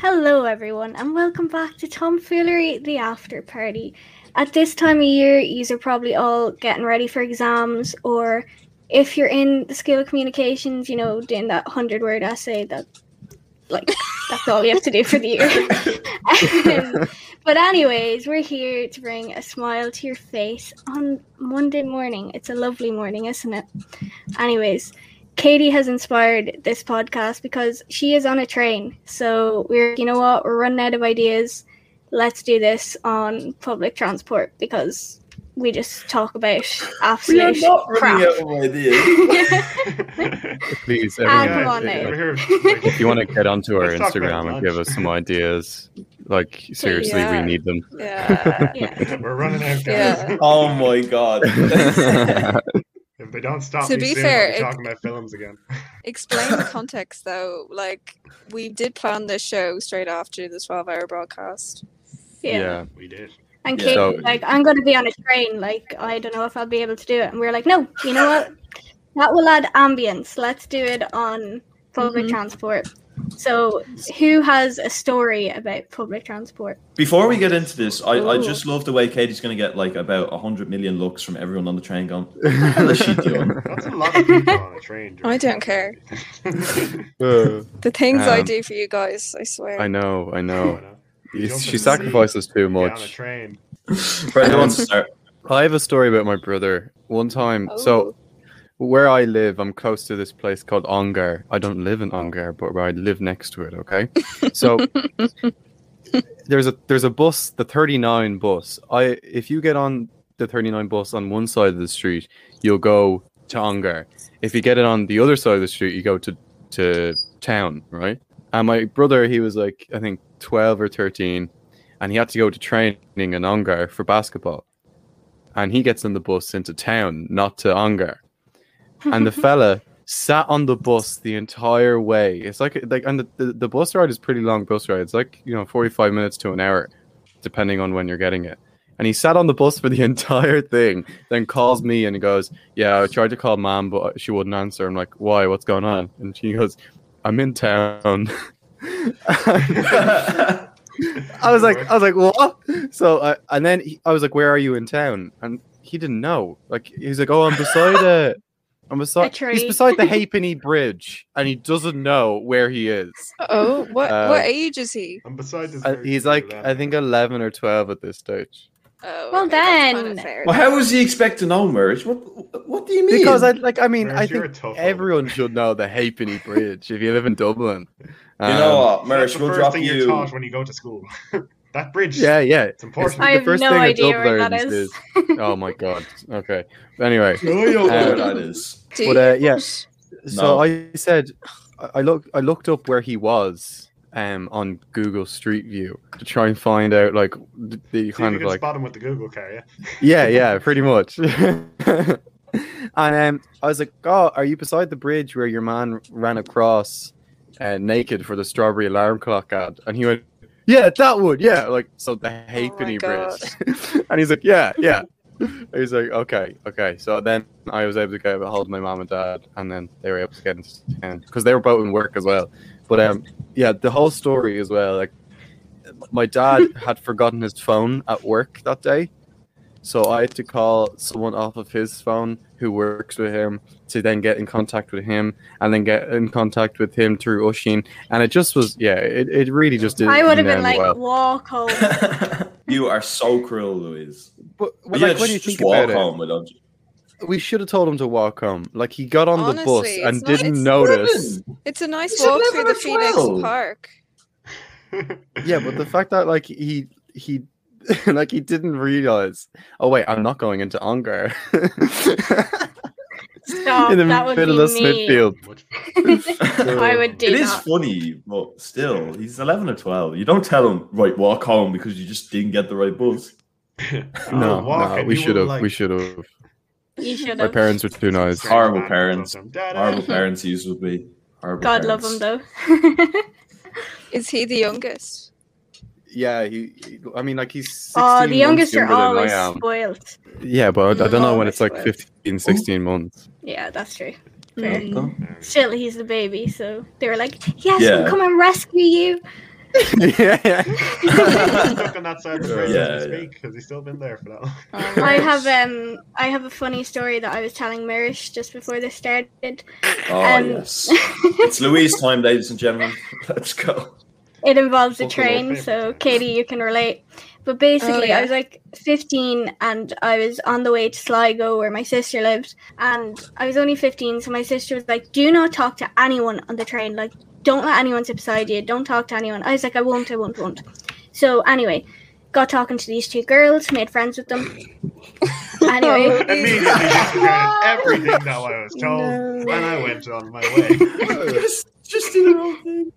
Hello, everyone, and welcome back to Tomfoolery, the after party. At this time of year, you are probably all getting ready for exams, or if you're in the School of Communications, you know, doing that 100 word essay that, like, that's all you have to do for the year. um, but, anyways, we're here to bring a smile to your face on Monday morning. It's a lovely morning, isn't it? Anyways, Katie has inspired this podcast because she is on a train. So we're, you know what, we're running out of ideas. Let's do this on public transport because we just talk about absolute we are not crap. running out of ideas. Please, Ah, everyone, come on now. If you want to get onto our Let's Instagram and give us some ideas, like seriously, Yeah. we need them. Yeah. Yeah. We're running out. Yeah. oh my god. If they don't stop To me be soon, fair, I'll be it- talking about films again. Explain the context though. Like we did plan this show straight after the 12 hour broadcast. Yeah. yeah. We did. And Yeah. Katie So- like, I'm going to be on a train. Like, I don't know if I'll be able to do it. And we are like, no, you know what? That will add ambience. Let's do it on public Mhm. transport. So, who has a story about public transport? Before we get into this, I, I just love the way Katie's going to get like about 100 million looks from everyone on the train going, what the hell is she doing? That's a lot of people on a train. during I don't care. Uh, The things I Um, do for you guys, I swear. I know, I You know. know, She in the sacrifices too get on a much. train. Brendan wants to start. I have a story about my brother. One time, so where I live, I'm close to this place called Ongar. I don't live in Ongar, but where I live next to it. Okay, so there's a there's a bus, the 39 bus. I if you get on the 39 bus on one side of the street, you'll go to Ongar. If you get it on the other side of the street, you go to to town, right? And my brother, he was like I think 12 or 13, and he had to go to training in Ongar for basketball. And he gets on the bus into town, not to Ongar and the fella sat on the bus the entire way. It's like like and the, the, the bus ride is pretty long bus ride. It's like, you know, 45 minutes to an hour depending on when you're getting it. And he sat on the bus for the entire thing, then calls me and he goes, "Yeah, I tried to call mom, but she wouldn't answer." I'm like, "Why? What's going on?" And she goes, "I'm in town." I was like, I was like, what? So, I and then he, I was like, where are you in town? And he didn't know. Like, he's like, oh, I'm beside it. I'm beside. A He's beside the Halfpenny Bridge, and he doesn't know where he is. Oh, what Uh, what age is he? And besides this, Uh, very he's like, then. I think, eleven or twelve at this stage. Oh, Well okay, then. Well, how was he expect to know, Merge? What, what do you mean? Because I like, I mean, Merge, I think tough one. everyone should know the Halfpenny Bridge if you live in Dublin. you know Um, what, That's Merch, the we'll drop thing you're you. taught when you go to school. that bridge. Yeah, yeah. It's important. I the have first no thing a idea Dub where that learns is. oh my god. Okay. Anyway, No, you know Um, that is. Do but you? uh, yeah. So No. I said, I I looked, I looked up where he was, um, on Google Street View to try and find out like the, the kind you of can like, spot him with the Google car, yeah? yeah, yeah, pretty much. and um, I was like, oh, are you beside the bridge where your man ran across, uh, naked for the strawberry alarm clock ad? And he went, yeah, that would, yeah, like so the Halfpenny God. Bridge. and he's like, yeah, yeah. He's like, okay, okay. So then I was able to get a hold of my mom and dad, and then they were able to get into town because they were both in work as well. But um, yeah, the whole story as well. Like, my dad had forgotten his phone at work that day, so I had to call someone off of his phone who works with him to then get in contact with him, and then get in contact with him through Ushin. And it just was, yeah, it, it really just didn't. I would have been like, well. walk home. you are so cruel, Louise. But, But but yeah, like, when just, you just think walk about it, home without we should have told him to walk home. Like he got on the bus and it's didn't it's- notice. It's a nice It's walk through the Phoenix 12. Park. Yeah, but the fact that like he he like he didn't realize. Oh wait, I'm not going into Ongar. Stop. in the that would middle be of me. Smithfield. Much I would do It is that. funny, but still, he's 11 or 12. You don't tell him, right, walk home because you just didn't get the right bus. No, walk no, and we should have. like, We should have. You should My parents were too nice. Horrible parents. or something. Da-da. Horrible parents he used to be. Horrible God love parents. him though. Is he the youngest? Yeah, he, he- I mean, like he's. 16 oh, the youngest are younger than I always am. spoiled. Yeah, but I, I don't know when it's like Always 15, 16 months. Yeah, that's true. Fair. Mm. Still, he's the baby, so they were like, "Yes, Yeah. we'll come and rescue you." yeah, yeah. Stuck on that side of the bridge Yeah, yeah. speak because he's still been there for that long. Oh, I have um I have a funny story that I was telling Mirish just before this started. Oh Um, yes, it's Louise time, ladies and gentlemen. Let's go. It involves a Both of our train, so. Katie, you can relate. But basically, oh, yeah. I was like 15 and I was on the way to Sligo where my sister lives. And I was only 15, so my sister was like, Do not talk to anyone on the train. Like, don't let anyone sit beside you. Don't talk to anyone. I was like, I won't, I won't, won't. So, anyway, got talking to these two girls, made friends with them. Anyway, Immediately disregarded everything that I was told, No. and I went on my way. just, just do their own thing.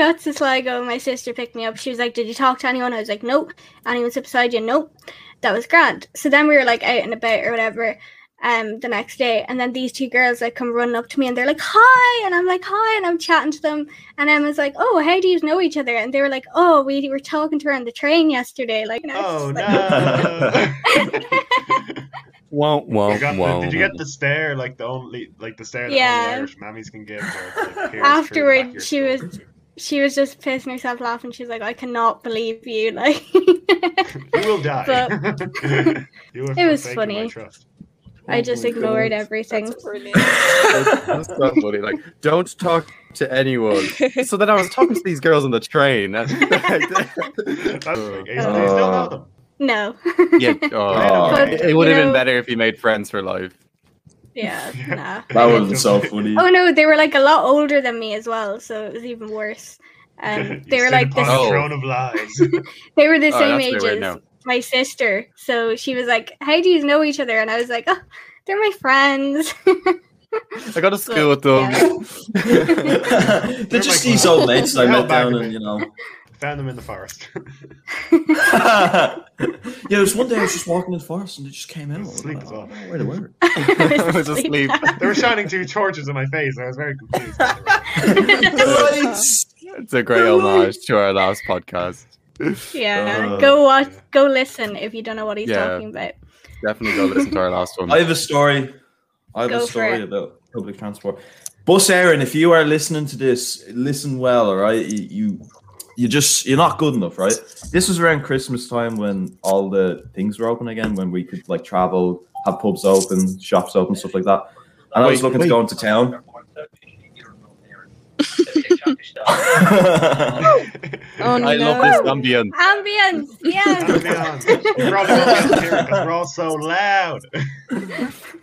Got to Sligo. My sister picked me up. She was like, "Did you talk to anyone?" I was like, "Nope." Anyone sit beside you? Nope. That was grand. So then we were like out and about or whatever. Um, the next day, and then these two girls like come running up to me and they're like, "Hi," and I'm like, "Hi," and I'm chatting to them, and Emma's like, "Oh, how do you know each other?" And they were like, "Oh, we were talking to her on the train yesterday." Like, and I was Oh just like, no! Won't, You won't, the, won't. did you get the stare like the only like the stare that Yeah. only Irish mammies can give? where like, peers through the back of Afterward, she was she was just pissing herself laughing. She's like, "I cannot believe you!" Like, You will die. you It was funny. trust. I oh just Oh ignored God. everything. That's brilliant. That's so funny. Like, don't talk to anyone. So then I was talking to these girls on the train. and- That's big. Uh, do you still know them? No. yeah, oh, But, it, it would have been better if you made friends for life. Yeah, nah. That would have been so funny. Oh no, they were like a lot older than me as well, so it was even worse. Um, they were like upon this, Oh. throne of lies. they were the Oh, same that's a age as my sister. So she was like, "How do you know each other?" And I was like, "Oh, they're my friends." I got to school with them. yeah. They're just these old mates I met out down of and you know. Found them in the forest. Yeah, there was one day I was just walking in the forest and it just came out. I was Sleep like, as oh, well. where they were. I was asleep. they were shining two torches in my face. I was very confused. It's a great homage to our last podcast. yeah, Uh, go watch, go listen if you don't know what he's Yeah. talking about. Definitely go listen to our last one. I have a story. I have Go a story about public transport. Bus Éireann, if you are listening to this, listen well, all right? You, you you just you're not good enough, right? This was around Christmas time when all the things were open again, when we could like travel, have pubs open, shops open, stuff like that. And I was looking wait. to go into town. Oh no. I love this ambience. Ambience, yeah. Ambiance. You probably won't hear it because we're all so loud.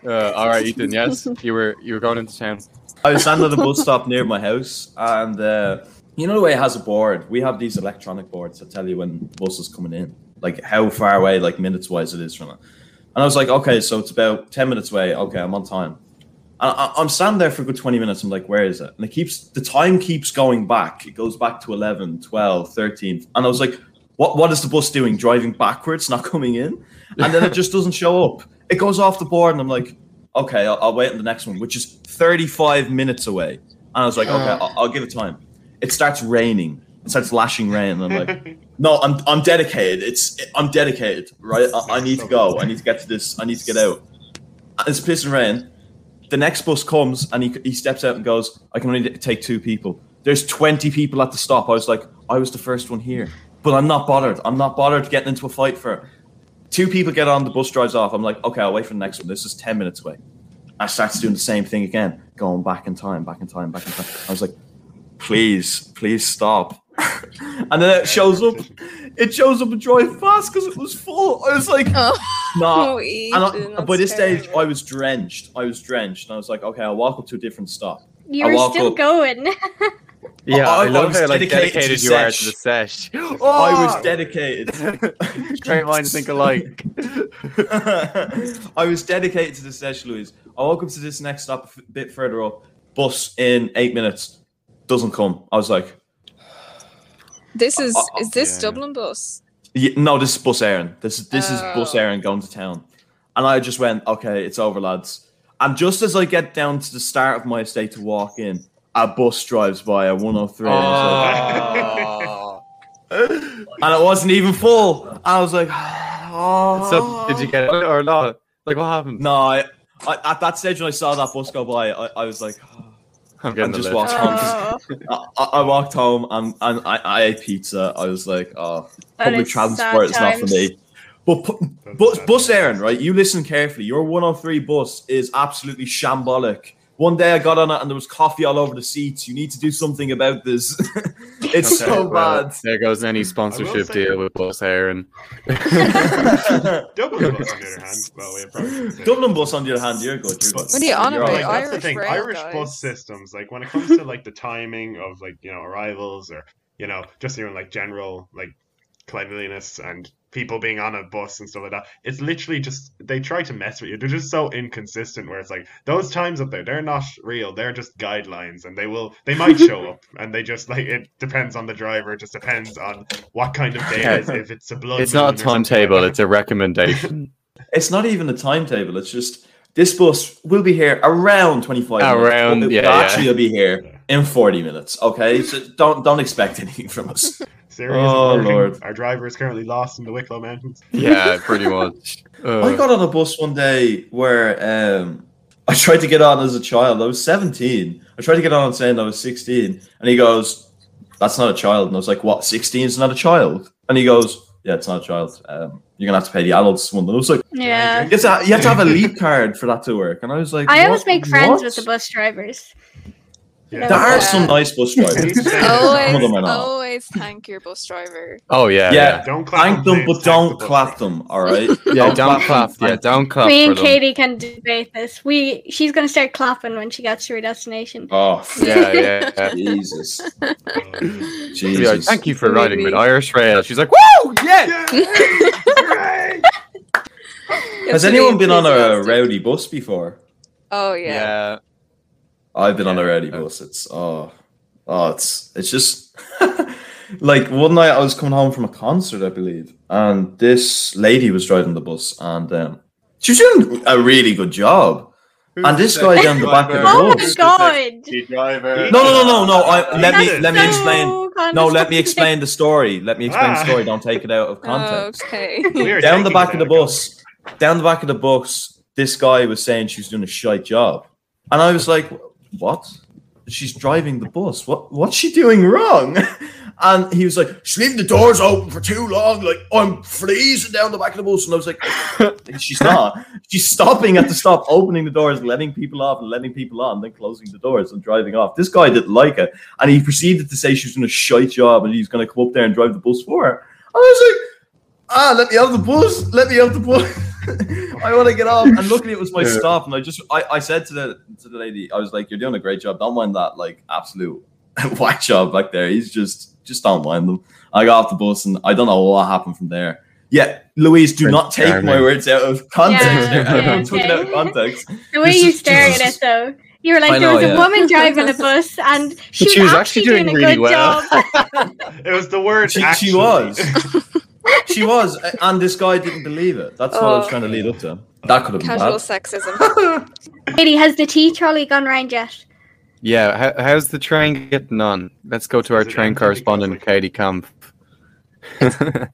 Uh, all right, Ethan. Yes, you were you were going into town. I was standing at a bus stop near my house, and uh, you know the way it has a board. We have these electronic boards that tell you when the bus is coming in, like how far away, like minutes wise, it is from it. And I was like, okay, so it's about ten minutes away. Okay, I'm on time. And I, I'm standing there for a good 20 minutes. I'm like, where is it? And it keeps the time keeps going back. It goes back to 11, 12, 13. And I was like, what what is the bus doing? Driving backwards, not coming in? And then it just doesn't show up. It goes off the board, and I'm like, okay, I'll, I'll wait on the next one, which is 35 minutes away. And I was like, okay, uh-huh. I'll, I'll give it time. It starts raining. It starts lashing rain, and I'm like, no, I'm I'm dedicated. It's I'm dedicated, right? I, I need to go. I need to get to this. I need to get out. And it's pissing rain. The next bus comes, and he he steps out and goes, I can only take two people. There's 20 people at the stop. I was like, I was the first one here, but I'm not bothered. I'm not bothered getting into a fight for. Two people get on, the bus drives off. I'm like, okay, I'll wait for the next one. This is 10 minutes away. I starts doing the same thing again, going back in time, back in time, back in time. I was like, please, please stop. and then it shows up. It shows up and drive fast because it was full. I was like, Oh, nah. oh, And I, by this stage. I was drenched. I was drenched. And I was like, okay, I'll walk up to a different stop. You I were still up. going. Yeah, I- I, I love was how like dedicated to dedicated the you are sesh. to the sesh. I was Oh! dedicated. Great minds think alike. I was dedicated to the sesh, Louise. I woke up to this next stop a f- bit further up. Bus in eight minutes doesn't come. I was like, This is Uh, uh, is this yeah. Dublin bus? yeah, no, this is bus Éireann. This is this is bus Oh. Éireann going to town, and I just went, okay, it's over, lads. And just as I get down to the start of my estate to walk in, a bus drives by a 103, and Oh. it wasn't even full. I was like, oh. so did you get it or not? Like what happened? No, I, I, at that stage when I saw that bus go by, I, I was like, I'm getting and the just lift. walked home. Oh, I, I I walked home and, and I, I ate pizza. I was like, oh, public transport is not for me. But pu- bus, bus Éireann, right? You listen carefully. Your 103 bus is absolutely shambolic. One day I got on it and there was coffee all over the seats. You need to do something about this. it's Okay, so well, bad. There goes any sponsorship say- deal with Bus Éireann. Dublin bus, on the other hand, well, we probably. Dublin bus, on the other hand, you're good. You're good. What you on You're about? Like, right. that's the Irish thing. rail, Irish guys. bus systems, like when it comes to like the timing of like you know arrivals or you know just even like general like cleanliness and people being on a bus and stuff like that. It's literally just they try to mess with you. They're just so inconsistent. Where it's like those times up there, they're not real. They're just guidelines, and they will they might show up, and they just like it depends on the driver. It just depends on what kind of day it is. If it's a blood, It's not a moon or something like timetable, it's a recommendation. It's not even a timetable. It's just this bus will be here around 25 minutes. Around, but it yeah, will yeah. actually be here in 40 minutes. Okay, so don't don't expect anything from us. Siri Oh. Lord. Our driver is currently lost in the Wicklow Mountains. yeah, pretty much. I Uh, got on a bus one day where um, I tried to get on as a child. I was 17. I tried to get on saying I was 16, and he goes, "That's not a child." And I was like, "What? 16 is not a child?" And he goes, "Yeah, it's not a child. Um, you're gonna have to pay the adults one." And I was like, Yeah. "You have to, you have, to have a leap card for that to work." And I was like, I always make friends What?" with the bus drivers. Yeah. There are Yeah. some nice bus drivers. Some of always, them are not. always thank your bus driver. oh, yeah. Yeah. Don't clap Thank them, but don't the clap them. All right. Yeah, yeah don't clap. them. Yeah, don't clap. Me for and them. Katie can debate this. We she's gonna start clapping when she gets to her destination. Oh, Yeah, yeah. yeah. Jesus. Uh, like, Jesus. Thank you for riding with Irish Rail. She's like, woo! Yeah! yeah! Has anyone been on a rowdy bus before? Oh yeah. Yeah. I've been on a Yeah. rowdy bus. It's oh, oh, it's it's just like one night I was coming home from a concert, I believe, and this lady was driving the bus, and um, she was doing a really good job. And this guy down the back of the Oh bus. my god! No, no, no, no, no. I, let me let me So explain. No, let me explain the story. Let me explain the Ah. story. Don't take it out of context. Okay. We down the back of the bus, down the back of the bus, this guy was saying she was doing a shite job, and I was like, "What? She's driving the bus. What? What's she doing wrong?" And he was like, "She's leaving the doors open for too long. Like I'm freezing down the back of the bus." And I was like, "She's not. She's stopping at the stop, opening the doors, letting people off, and letting people on, then closing the doors and driving off." This guy didn't like it, and he proceeded to say she was doing a shite job, and he's going to come up there and drive the bus for her. And I was like, ah, let me out the bus, let me out the bus. I want to get off. And luckily it was my Yeah. stop. And I just I, I said to the to the lady, I was like, You're doing a great job. Don't mind that like absolute whack job back there. He's just just don't mind them. I got off the bus and I don't know what happened from there. Yeah, Louise, do Prince not take my words out of context. Yeah, I yeah, took it out of context. The way you is stare at just- it though. You were like, I there know, was a yeah. woman driving a bus and she, But she was, was actually actually doing, doing a really good well. job. It was the word. She, she was. She was. And this guy didn't believe it. That's what I was Oh. trying to lead up to. That could have been Casual bad. sexism. Katie, has the tea trolley gone round yet? Yeah, how, how's the train getting on? Let's go to our Is it train empty? correspondent, Katie Camp.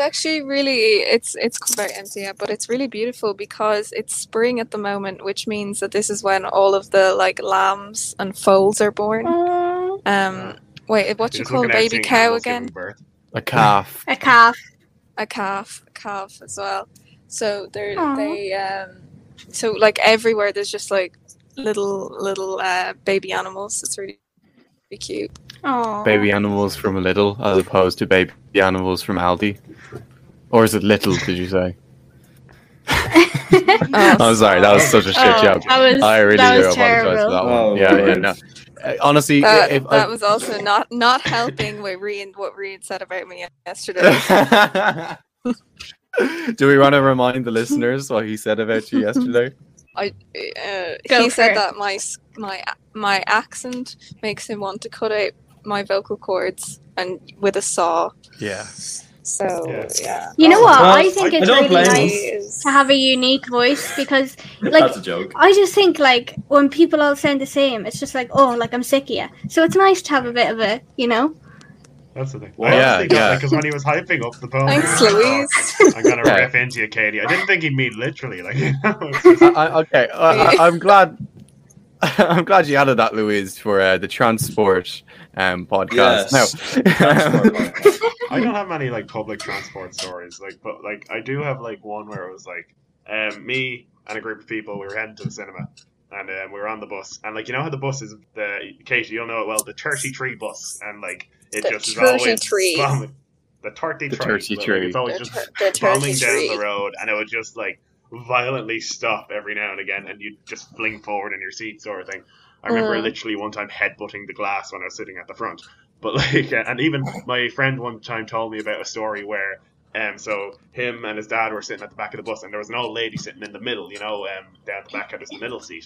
It's actually really it's it's quite empty, yeah, but it's really beautiful because it's spring at the moment, which means that this is when all of the like lambs and foals are born. Um, wait, what You're you just call a looking at baby seeing cow animals again? giving birth. A calf. a calf. A calf, a calf as well. So they're Aw. they um, so like everywhere there's just like little little uh baby animals. It's really, really cute. Oh, Baby animals from a Lidl as opposed to baby animals from Aldi. Or is it Lidl, did you say? I'm sorry, that was such a shit Oh, job. that was- I really do apologize for that one. Oh, yeah, yeah, no. Uh, Honestly, That, if that was also not not helping with Rian what Rian said about me yesterday. Do we want to remind the listeners what he said about you yesterday? I uh, he said it. that my my my accent makes him want to cut out my vocal cords and with a saw. Yeah. So Yeah. yeah, You know what? Well, I think I it's don't really nice Is- to have a unique voice because, like, That's a joke. I just think like when people all sound the same, it's just like, oh, like I'm sick of you. So it's nice to have a bit of a, you know. That's the thing. Well, I yeah, honestly yeah. because when he was hyping up the poem, Thanks, oh, I was like, Louise. "Oh, I'm gonna Yeah. riff into you, Katie. I didn't think he'd mean literally. Like, you know, it's just- I, I, okay, I, I, I'm glad. I'm glad you added that, Louise, for uh, the transport um, podcast. Yes. No. Transport. I don't have many like public transport stories, like, but like I do have like one where it was like um, me and a group of people. We were heading to the cinema, and um, we were on the bus, and like you know how the bus is the Katie, you'll know it well, the thirty-three bus, and like it The just is always 33. bombing. The thirty-three. The but, like, it's always The just tur- the bombing down 33. the road, and it would just like violently stop every now and again, and you'd just fling forward in your seat, sort of thing. I remember Mm. literally one time headbutting the glass when I was sitting at the front. But like, uh, and even my friend one time told me about a story where, um, so him and his dad were sitting at the back of the bus, and there was an old lady sitting in the middle, you know, um, down the back of the middle seat,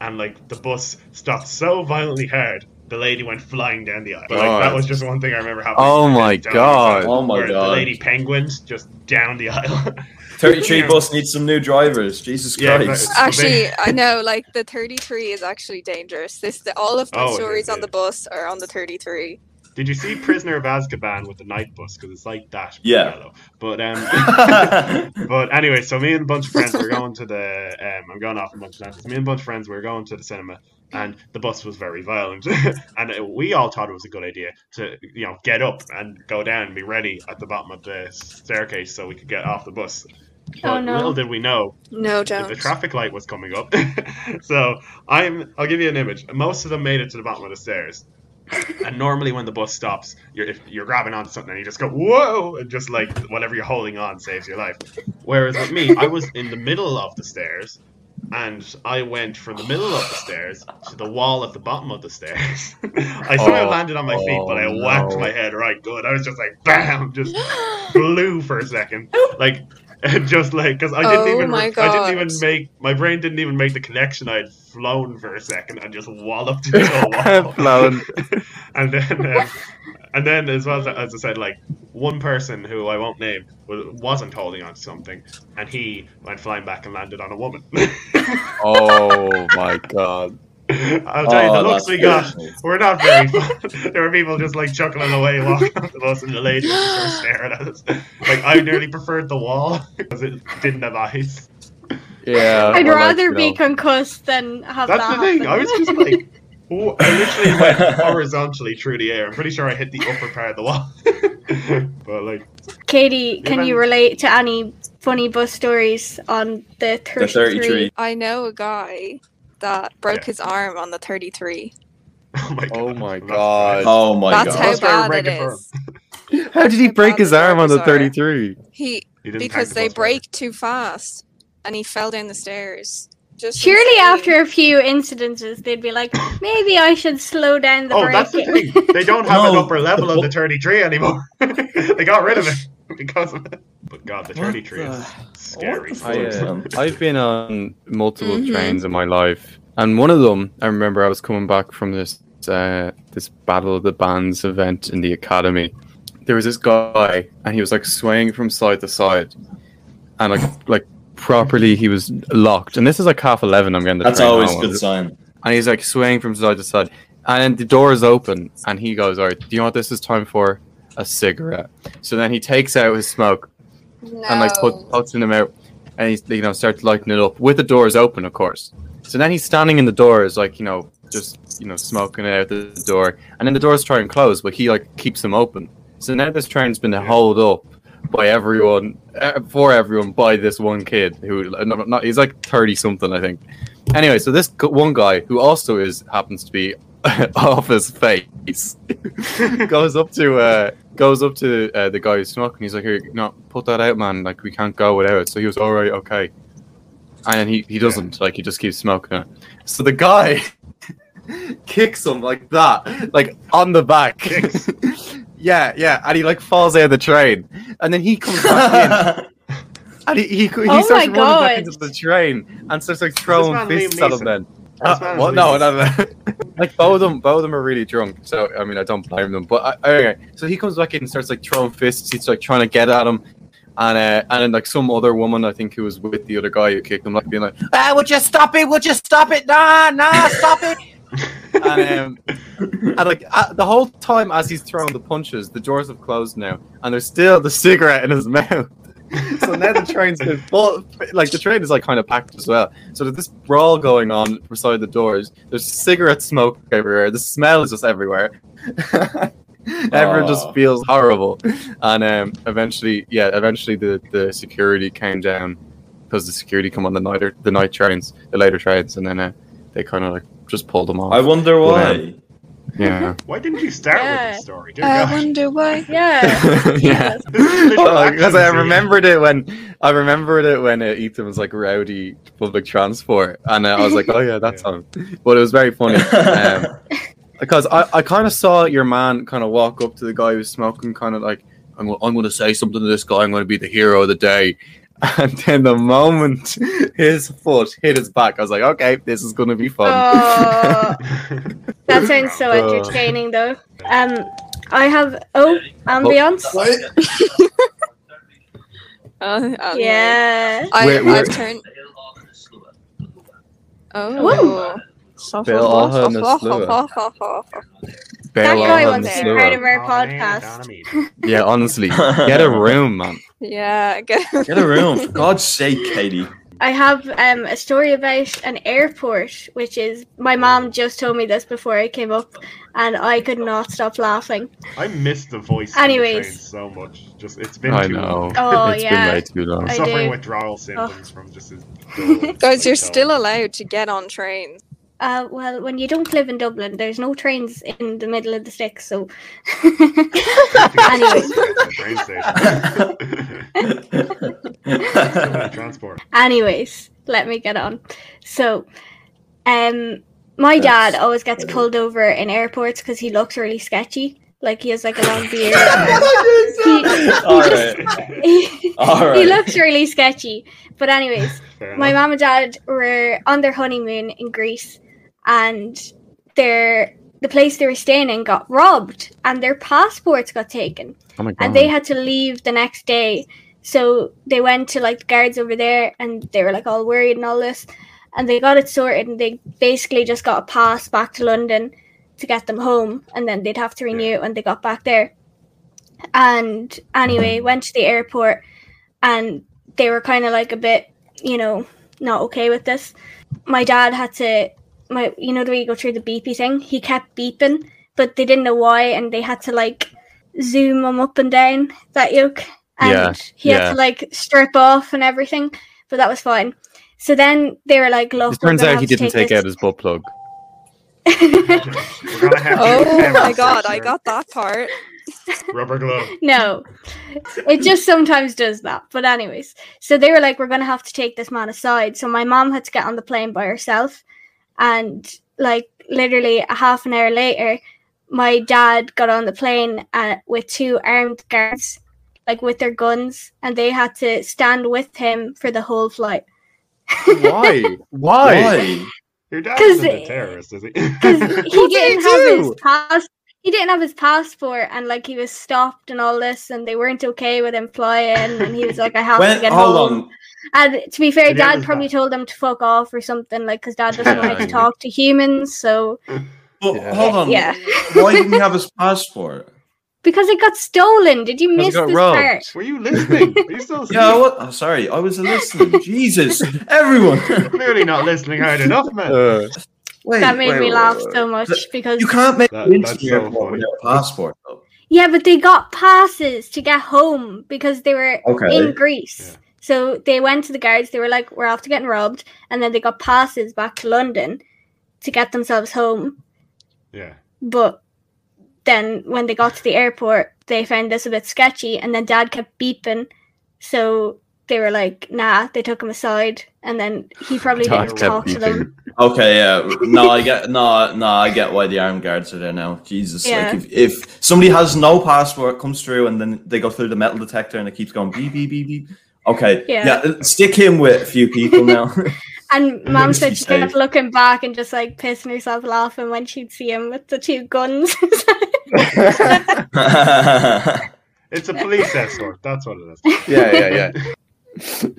and like the bus stopped so violently hard, the lady went flying down the aisle. But like that was just one thing I remember happening. Oh my God. Oh my god! The lady penguins just down the aisle. 33 Yeah. bus needs some new drivers. Jesus Yeah, Christ. but- Actually, I know, like the 33 is actually dangerous. This, the, all of my Oh, stories on the bus are on the 33. Did you see Prisoner of Azkaban with the night bus? Because it's like that. Yeah. yellow. But um, but anyway, so me and a bunch of friends were going to the. Um, I'm going off a bunch of times. Me and a bunch of friends were going to the cinema, and the bus was very violent, and we all thought it was a good idea to you know get up and go down and be ready at the bottom of the staircase so we could get off the bus. But Oh, no. little did we know No, that don't. the traffic light was coming up. so I'm. I'll give you an image. Most of them made it to the bottom of the stairs. And normally, when the bus stops, you're if you're grabbing onto something and you just go whoa, and just like whatever you're holding on saves your life. Whereas with me, I was in the middle of the stairs, and I went from the middle of the stairs to the wall at the bottom of the stairs. I somehow Oh, landed on my feet, but I oh, whacked no. my head right good. I was just like bam, just blew for a second, like and just like because I didn't Oh even my I didn't even make my brain didn't even make the connection. I had flown for a second and just walloped into a wall. Flown. and then um, and then as well as, as I said, like one person who I won't name wa- wasn't holding on to something, and he went flying back and landed on a woman. Oh my god. I'll tell you, the Oh, looks we got awful. were not very fun. there were people just like chuckling away walking up the bus, and the lady was just staring at us. Like I nearly preferred the wall because it didn't have eyes. Yeah. I'd or like, rather be know, concussed than have That's that the thing. I was just like, w- I literally went horizontally through the air. I'm pretty sure I hit the upper part of the wall. but like, Katie, can Yeah, you relate to any funny bus stories on the 33? The 33. I know a guy that broke Yeah. his arm on the 33. oh my oh god. Oh my God. Oh my That's god. how That's bad it breaking is. How did he break his arm on the 33? He He didn't because the they break too fast and he fell down the stairs. Just Surely after a few incidences, they'd be like, maybe I should slow down the driver. Oh, that's the braking. thing. They don't have an No, upper level of bu- the 33 anymore. they got rid of it because of it. But God, the What 33 is scary. I, fuck, uh, man? I've been on multiple Mhm. trains in my life, and one of them, I remember I was coming back from this uh, this Battle of the Bands event in the academy. There was this guy, and he was like swaying from side to side, and like like properly he was locked. And this is like half eleven. I'm getting the That's always a good sign. and he's like swaying from side to side, and then the door is open, and he goes, "All right, do you know what this is time for? A cigarette." So then he takes out his smoke no. and like put, puts in them out, and he's you know starts lighting it up with the doors open, of course. So then he's standing in the doors, like you know, just you know, smoking it out the door, and then the doors try and close, but he like keeps them open. So now this train's been held up by everyone, uh, for everyone, by this one kid who, not, not he's like thirty something, I think. Anyway, so this one guy who also is happens to be off his face goes up to uh goes up to uh, the guy who's smoking. He's like, "Here, no, put that out, man. Like we can't go without it." So he was all right, okay. And he he doesn't like he just keeps smoking it. So the guy kicks him like that, like on the back. Kicks? yeah, yeah, and he like falls out of the train, and then he comes back in. And he, he, he Oh starts my running back into the train and starts like throwing fists at him Neeson? then. Uh, well, no, no, no. like both of them, both of them are really drunk. So I mean, I don't blame them. But I, okay, so he comes back in and starts like throwing fists. He's like trying to get at him, and uh, and then like some other woman, I think, who was with the other guy who kicked him, like being like, "Ah, would you stop it? Would you stop it? Nah, nah, stop it!" and um, and like uh, the whole time as he's throwing the punches, the doors have closed now, and there's still the cigarette in his mouth. so now the train's been full. Like the train is like kind of packed as well. So there's this brawl going on beside the doors. There's cigarette smoke everywhere. The smell is just everywhere. Everyone just feels horrible. And um, eventually, yeah, eventually the, the security came down because the security come on the night the night trains, the later trains, and then uh, they kind of like just pulled them off. I wonder why. yeah. Why didn't you start with Yeah. this story? Dear I God. wonder why. Yeah. yeah. literal Oh, because I remembered it when I remembered it when uh, Ethan was like rowdy public transport, and uh, I was like, "Oh yeah, that's Yeah. on." But it was very funny um, because I, I kind of saw your man kind of walk up to the guy who's smoking, kind of like, "I'm I'm going to say something to this guy. I'm going to be the hero of the day." And then the moment his foot hit his back, I was like, "Okay, this is going to be fun." Oh, that sounds so entertaining, though. Um, I have oh ambience. Oh, oh, Yeah. I, Where- where- I've turned. Oh. Bill Owen is That Bail guy on wants to be slower. part of our Oh, podcast. Yeah, honestly, get a room, man. Yeah, get Get a room, for God's sake, Katie. I have um, a story about an airport, which is my mom just told me this before I came up, and I could not stop laughing. I miss the voice Anyways. the so much. Just it's been I too know. long. Oh, it's yeah. been way too long. I'm I suffering do. withdrawal symptoms from just this. dull, Guys, you're still allowed to get on trains. Uh, well, when you don't live in Dublin, there's no trains in the middle of the sticks, so. anyway, Transport. anyways, let me get on. So, um, my dad always gets pulled over in airports because he looks really sketchy. Like he has like a long beard. All right. he, All he right. looks really sketchy. But anyways, my mom and dad were on their honeymoon in Greece, and their the place they were staying in got robbed, and their passports got taken, Oh my god. and they had to leave the next day. So they went to like guards over there, and they were like all worried and all this, and they got it sorted, and they basically just got a pass back to London to get them home, and then they'd have to renew it when they got back there. And anyway, mm-hmm. went to the airport, and they were kind of like a bit, you know, not okay with this. My dad had to, my you know the way you go through the beepy thing. He kept beeping, but they didn't know why, and they had to like zoom him up and down that yoke, and Yeah, he had to like strip off and everything. But that was fine. So then they were like, "Look, It turns out he didn't take this- out his butt plug. We're gonna have to Oh my god, I got that part. rubber glove. no, it just sometimes does that. But anyways, so they were like, "We're gonna have to take this man aside." So my mom had to get on the plane by herself, and like literally a half an hour later, my dad got on the plane uh, with two armed guards, like with their guns, and they had to stand with him for the whole flight. Why? Why? Why? Your dad 'Cause isn't a terrorist, is he? because he did didn't have his pass. He didn't have his passport, and like he was stopped and all this, and they weren't okay with him flying. And he was like, "I have to get hold home." on. And to be fair, Did he have Dad probably pass? told them to fuck off or something, like because Dad doesn't like to talk to humans. So But Yeah. hold on. yeah, Why didn't he have his passport? because it got stolen. Did you miss got this robbed. part? Were you listening? Are you still Yeah, what? I'm sorry. I was listening. Jesus, everyone. Clearly not listening hard enough, man. Uh, Wait, That made wait, me wait, laugh wait. so much because You can't make That- it into so airport without passport, though. yeah, but they got passes to get home because they were Okay. in Greece. Yeah. So they went to the guards. They were like, "We're off to getting robbed," and then they got passes back to London to get themselves home. Yeah. But then when they got to the airport, they found this a bit sketchy, and then Dad kept beeping. So they were like, "Nah." They took him aside, and then he probably Dad didn't kept talk to them. Okay, yeah. No, I get no, no, I get why the armed guards are there now. Jesus, Yeah. like if, if somebody has no passport, comes through, and then they go through the metal detector and it keeps going beep beep beep beep. Okay, Yeah. yeah, stick him with a few people now. And Mom said she kept looking back and just like pissing herself laughing when she'd see him with the two guns. It's a police escort. That's what it is. yeah, yeah, yeah.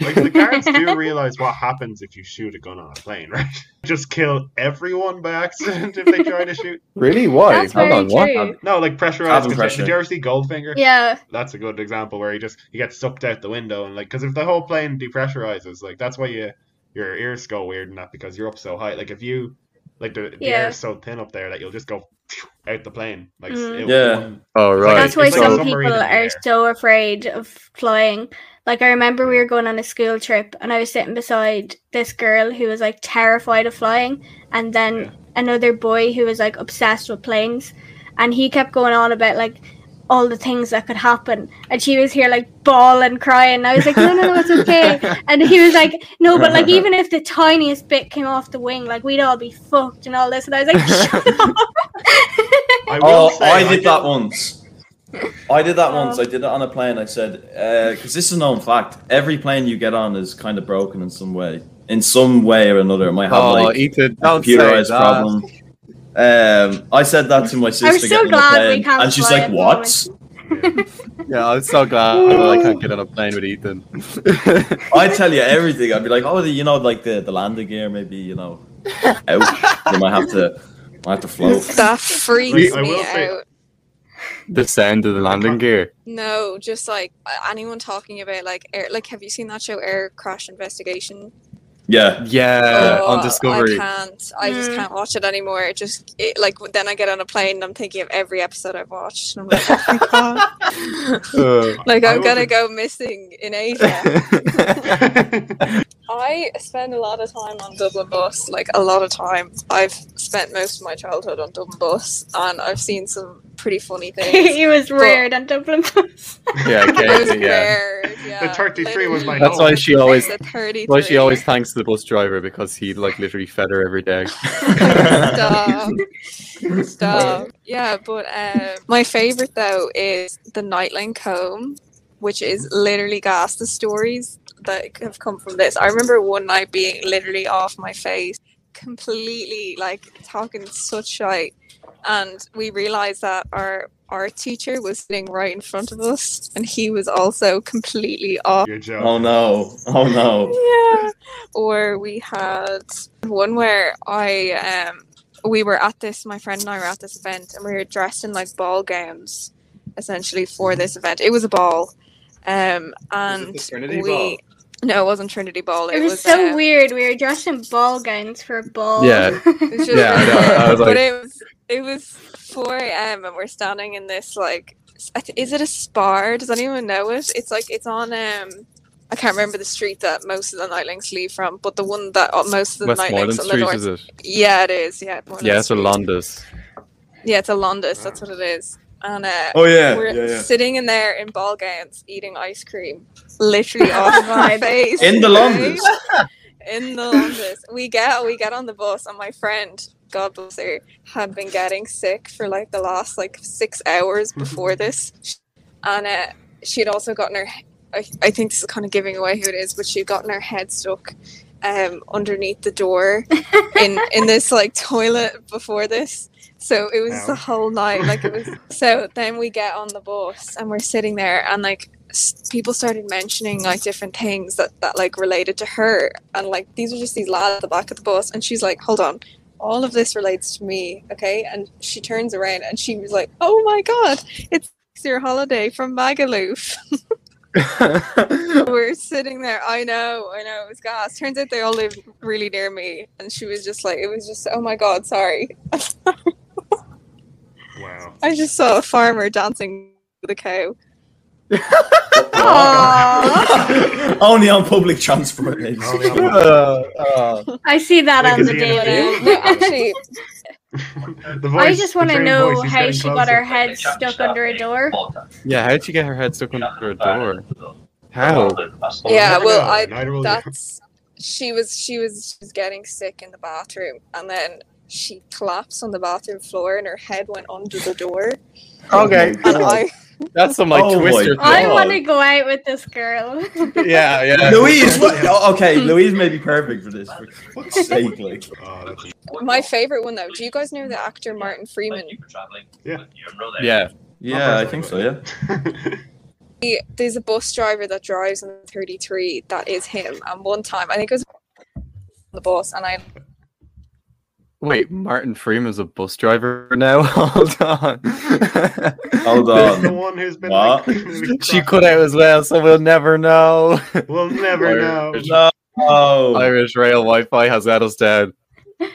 Like the guards do realize what happens if you shoot a gun on a plane, right? Just kill everyone by accident if they try to shoot. Really? Why? That's Hold very on. What? No, like pressurized. Pressure. Did you ever see Goldfinger? Yeah. That's a good example where he just he gets sucked out the window and like because if the whole plane depressurizes, like that's why you your ears go weird and that because you're up so high. Like if you like the, the Yeah. air is so thin up there that you'll just go out the plane. Like Mm. it- Yeah. one- Oh, It's like. That's why like some people are air. so afraid of flying. Like I remember we were going on a school trip and I was sitting beside this girl who was like terrified of flying and then Yeah. another boy who was like obsessed with planes and he kept going on about like all the things that could happen and she was here like bawling crying. And I was like no no no it's okay. And he was like no but like even if the tiniest bit came off the wing like we'd all be fucked and all this. And I was like shut up. I will Oh, say, I did that once. I did that once. I did it on a plane. I said, because this is a known fact. Every plane you get on is kind of broken in some way. In some way or another. It might have Oh, like Ethan, a computerized problem. Um, I said that to my sister was so getting on glad we plane, can't and she's like, "What?" Yeah, I'm so glad that I can't get on a plane with Ethan. I tell you everything. I'd be like, "Oh, the- you know, like the, the landing gear, maybe you know, out. you might have to, might have to float." That freaks me will say- out. The sound of the landing gear. No, just like anyone talking about like air. Like, have you seen that show, Air Crash Investigation? Yeah, Yeah, Oh, on Discovery. I can't. I just Mm. can't watch it anymore. It just it, like then I get on a plane and I'm thinking of every episode I've watched. And I'm like, oh my god. Uh, like I I'm gonna go missing in Asia. I spend a lot of time on Dublin bus, like a lot of time. I've spent most of my childhood on Dublin bus, and I've seen some pretty funny things. he was reared on Dublin bus. yeah, It was yeah. weird, yeah. The 33 was my That's home. why she always- The 33. Well, she always thanks the bus driver because he like literally fed her every day. Stop. Stop. Yeah, but um, my favorite though is the Nightline Comb, which is literally gas. The stories that have come from this. I remember one night being literally off my face, completely like talking such shite, and we realized that our art teacher was sitting right in front of us, and he was also completely off. Oh no! Oh no! Yeah. Or we had one where I um we were at this my friend and I were at this event and we were dressed in like ball gowns essentially for this event. It was a ball. Um and Trinity we Ball? No, it wasn't Trinity Ball. It was so um, weird. We were dressed in ball gowns for a ball. Yeah. It was just Yeah, I know. I was but it was it was 4 a.m. and we're standing in this like s- I th- is it a spar? Does anyone know it? It's like it's on um I can't remember the street that most of the Nitelinks leave from, but the one that uh, most of the Westmoreland Nitelinks on the Street, north. is it? Yeah, it is. Yeah, Moreland Yeah, it's a Street. Londis. Yeah, it's a Londis. That's what it is. And uh, Oh yeah, we're yeah, yeah. sitting in there in ball gowns eating ice cream, literally off my face. In the right? Londis. in the Londis. We get we get on the bus, and my friend, God bless her, had been getting sick for like the last like six hours before this, and uh, she had also gotten her. I, I think this is kind of giving away who it is, but she'd gotten her head stuck um underneath the door in in this like toilet before this. So it was Ow. the whole night. Like it was. So then we get on the bus and we're sitting there, and like s- people started mentioning like different things that that like related to her, and like these are just these lads at the back of the bus, and she's like, "Hold on." All of this relates to me, okay? And she turns around and she was like, "Oh my god, it's your holiday from Magaluf." We're sitting there. I know, I know. It was gas. Turns out they all live really near me, and she was just like, "It was just, oh my god, sorry." Wow. I just saw a farmer dancing with a cow. Aww. Only on public transport. Only on Uh, uh, I see that on the he in a daily. No, I just want to know how she got her head stuck under a door. yeah, how'd she get her head stuck under a door? How? yeah. Well. I Neither will you. that's she was she was she was getting sick in the bathroom, and then she collapsed on the bathroom floor, and her head went under the door, Okay, and I that's some like Oh twister. I want to go out with this girl. Yeah, yeah. Louise, what? oh, okay, Louise may be perfect for this. For fuck's sake, like. Oh, my favorite one though. Do you guys know the actor Martin Freeman? Yeah. Yeah. Yeah, I think so. Yeah. He- There's a bus driver that drives on the 33 that is him. And one time, I think it was on the bus, and I Wait, Martin Freeman's a bus driver now? Hold on. Hold on. the one who's been What? like she crossed. cut out as well, so we'll never know. We'll never know. Irish, No. Irish Rail Wi-Fi has let us down.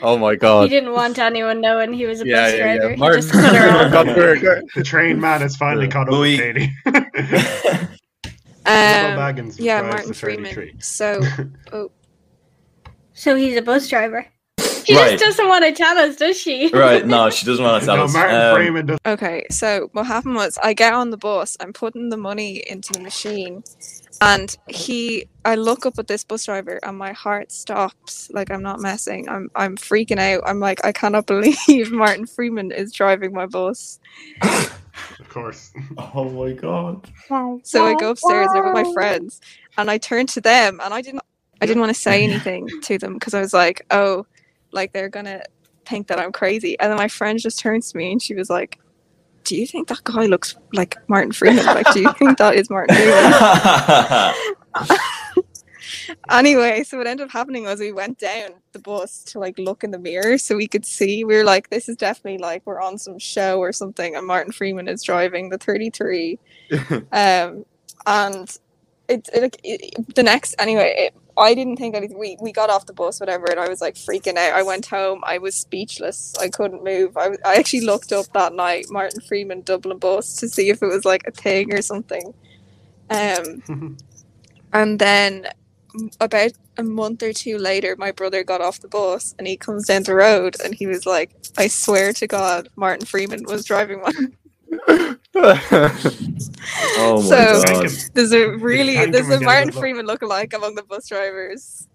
Oh my god. He didn't want anyone knowing he was a Yeah, bus yeah, driver. yeah. He Martin just cut her off. got. The train man has finally caught up Louis- with Katie. um, yeah, Martin Freeman. So oh, So he's a bus driver. She Right. just doesn't want to tell us, does she? right, no, she doesn't want to tell no, us. Martin Um, Freeman does. okay, so what happened was I get on the bus, I'm putting the money into the machine, and he, I look up at this bus driver, and my heart stops. Like I'm not messing. I'm I'm freaking out. I'm like I cannot believe Martin Freeman is driving my bus. Of course. Oh my god. So I go upstairs there with my friends, and I turn to them, and I didn't, I didn't want to say anything to them because I was like, oh, like they're gonna think that I'm crazy. And then my friend just turns to me, and she was like, "Do you think that guy looks like Martin Freeman? Like, do you think that is Martin Freeman?" anyway, so what ended up happening was we went down the bus to like look in the mirror so we could see. We were like, this is definitely like we're on some show or something, and Martin Freeman is driving the 33. um, and it, it like it, the next anyway. It, I didn't think anything. We we got off the bus, whatever, and I was like freaking out. I went home. I was speechless. I couldn't move. I, I actually looked up that night Martin Freeman Dublin bus to see if it was like a thing or something. Um, and then about a month or two later, my brother got off the bus and he comes down the road and he was like, I swear to God, Martin Freeman was driving one. Oh my So- god. There's a really, thank there's a Martin good luck. Freeman lookalike among the bus drivers.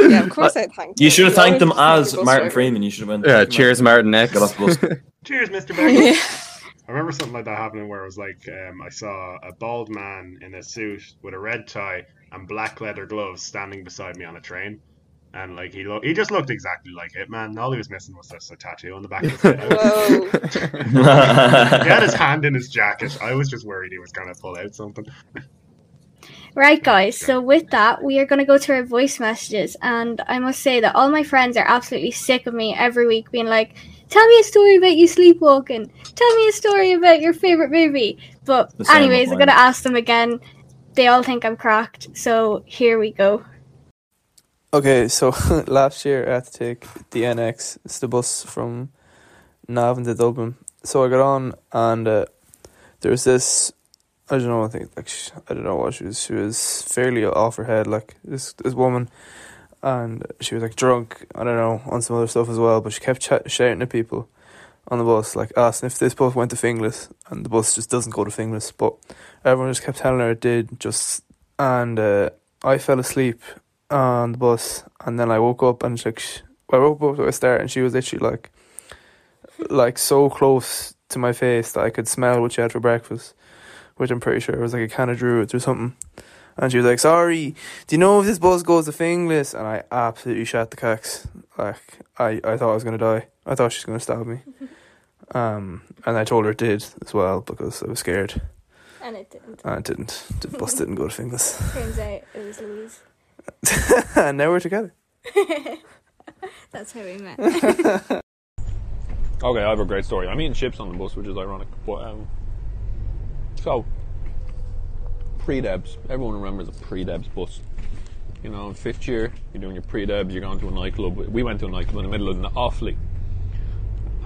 Yeah, of course I thanked You him. should have thanked them as the Martin driver. Freeman. You should have went. yeah, cheers, Martin X. Get off the bus. Cheers, Mr. Baggins. Yeah. I remember something like that happening where it was like um, I saw a bald man in a suit with a red tie and black leather gloves standing beside me on a train. And like he lo- he just looked exactly like Hitman. All he was missing was just a tattoo on the back of his head. He had his hand in his jacket. I was just worried he was gonna pull out something. Right, guys. So with that, we are going to go to our voice messages, and I must say that all my friends are absolutely sick of me every week being like, "Tell me a story about you sleepwalking. Tell me a story about your favorite movie." But The anyways, I'm going to ask them again. They all think I'm cracked, so here we go. Okay, so last year I had to take the NX. It's the bus from Navan to Dublin. So I got on, and uh, there was this. I don't know. I think like sh- I don't know what she was. She was fairly off her head, like this this woman, and she was like drunk. I don't know on some other stuff as well. But she kept ch- shouting at people on the bus, like asking if this bus went to Finglas, and the bus just doesn't go to Finglas. But everyone just kept telling her it did. Just and uh, I fell asleep on the bus, and then I woke up and she, like sh- I woke up at the start, and she was literally like, like so close to my face that I could smell what she had for breakfast, which I'm pretty sure was like a can of Druids or something. And she was like, "Sorry, do you know if this bus goes to Finglas?" And I absolutely shot the cacks. Like I, I thought I was gonna die. I thought she was gonna stab me. Um, and I told her it did as well because I was scared, And it didn't. and it didn't. The bus didn't go to Finglas. Turns out it was Louise. And now we're together. That's how we met. Okay, I have a great story. I'm eating chips on the bus, which is ironic. But um, so pre-debs. Everyone remembers a pre-debs bus. You know, in fifth year, you're doing your pre-debs. You're going to a nightclub. We went to a nightclub in the middle of the Offaly,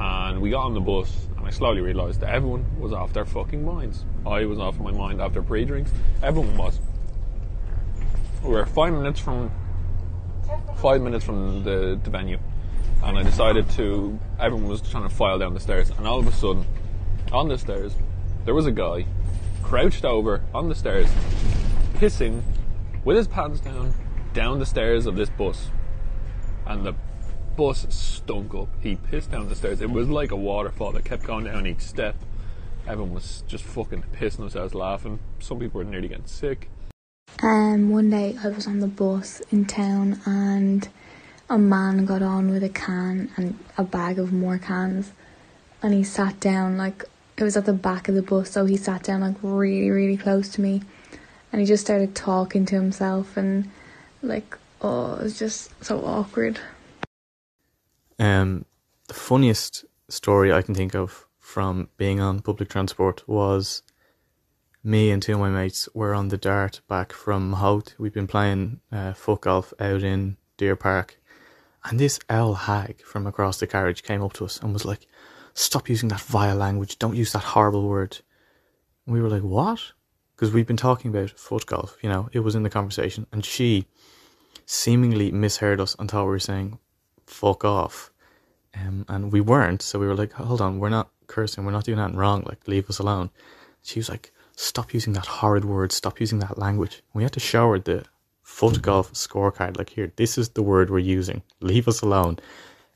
and we got on the bus, and I slowly realised that everyone was off their fucking minds. I was off my mind after pre-drinks. Everyone was. We were five minutes from five minutes from the, the venue and I decided to. Everyone was trying to file down the stairs, and all of a sudden, on the stairs, there was a guy crouched over on the stairs, pissing with his pants down down the stairs of this bus, and the bus stunk up. He pissed down the stairs. It was like a waterfall that kept going down each step. Everyone was just fucking pissing themselves laughing. Some people were nearly getting sick. Um, one day I was on the bus in town and a man got on with a can and a bag of more cans and he sat down like it was at the back of the bus, so he sat down like really, really close to me, and he just started talking to himself, and like, oh, it was just so awkward. Um, the funniest story I can think of from being on public transport was me and two of my mates were on the dart back from Howth. We've been playing uh, foot golf out in Deer Park, and this owl hag from across the carriage came up to us and was like, "Stop using that vile language! Don't use that horrible word." And we were like, "What?" Because we'd been talking about foot golf. You know, it was in the conversation, and she seemingly misheard us and thought we were saying "fuck off." Um, and we weren't, so we were like, hold on, we're not cursing, we're not doing anything wrong, like, leave us alone. She was like, stop using that horrid word, stop using that language. We had to show her the foot golf scorecard, like, here, this is the word we're using, leave us alone.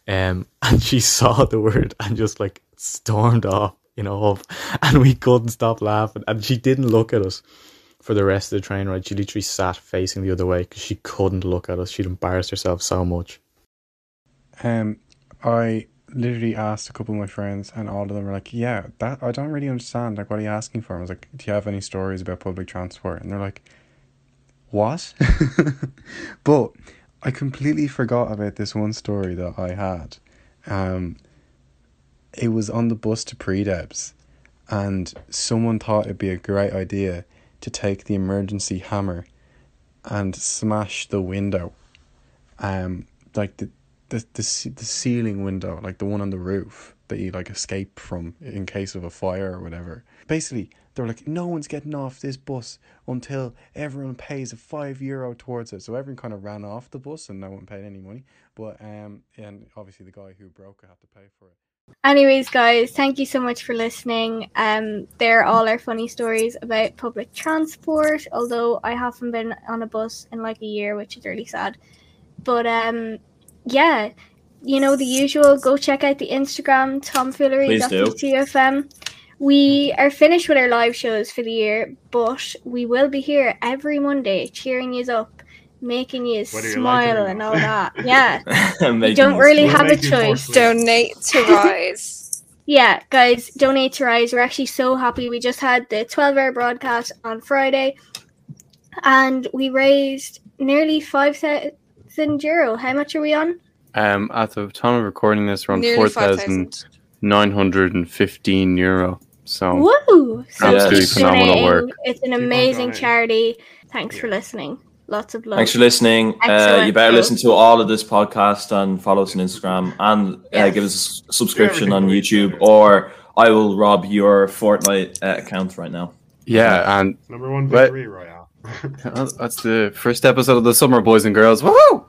Um, and she saw the word and just like stormed off, you know, and we couldn't stop laughing. And she didn't look at us for the rest of the train ride. She literally sat facing the other way because she couldn't look at us. She'd embarrassed herself so much. Um, I literally asked a couple of my friends, and all of them were like, "Yeah, that I don't really understand. Like, what are you asking for?" I was like, "Do you have any stories about public transport?" And they're like, "What?" but I completely forgot about this one story that I had. Um, it was on the bus to Predebs, and someone thought it'd be a great idea to take the emergency hammer and smash the window. Um, like the the the the ceiling window, like the one on the roof that you like escape from in case of a fire or whatever. Basically, they're like, no one's getting off this bus until everyone pays a five euro towards it. So everyone kind of ran off the bus and no one paid any money. But um, and obviously the guy who broke it had to pay for it. Anyways, guys, thank you so much for listening. Um, they're all our funny stories about public transport. Although I haven't been on a bus in like a year, which is really sad. But um, yeah, you know the usual. Go check out the Instagram Please do. tomfoolery.tfm. We are finished with our live shows for the year, but we will be here every Monday cheering you up, making you Whether you like it smile and all that. Yeah, we Making don't really smile. have a choice. Donate to Rise. Yeah, guys, donate to Rise. We're actually so happy. We just had the 12 hour broadcast on Friday and we raised nearly 5,000 euro. How much are we on? Um, at the time of recording this, around Nearly four 5,000. thousand nine hundred and fifteen euro. So Woo! So Absolutely keep phenomenal donating. work. It's an amazing donating. charity. Thanks for listening. Lots of love. Thanks for listening. Uh, Excellent you better listen to all of this podcast and follow us on Instagram and uh, Yes. give us a subscription on. YouTube, or I will rob your Fortnite uh, account right now. yeah, and Number one Right. victory royale. that's the first episode of the summer, boys and girls. Woohoo!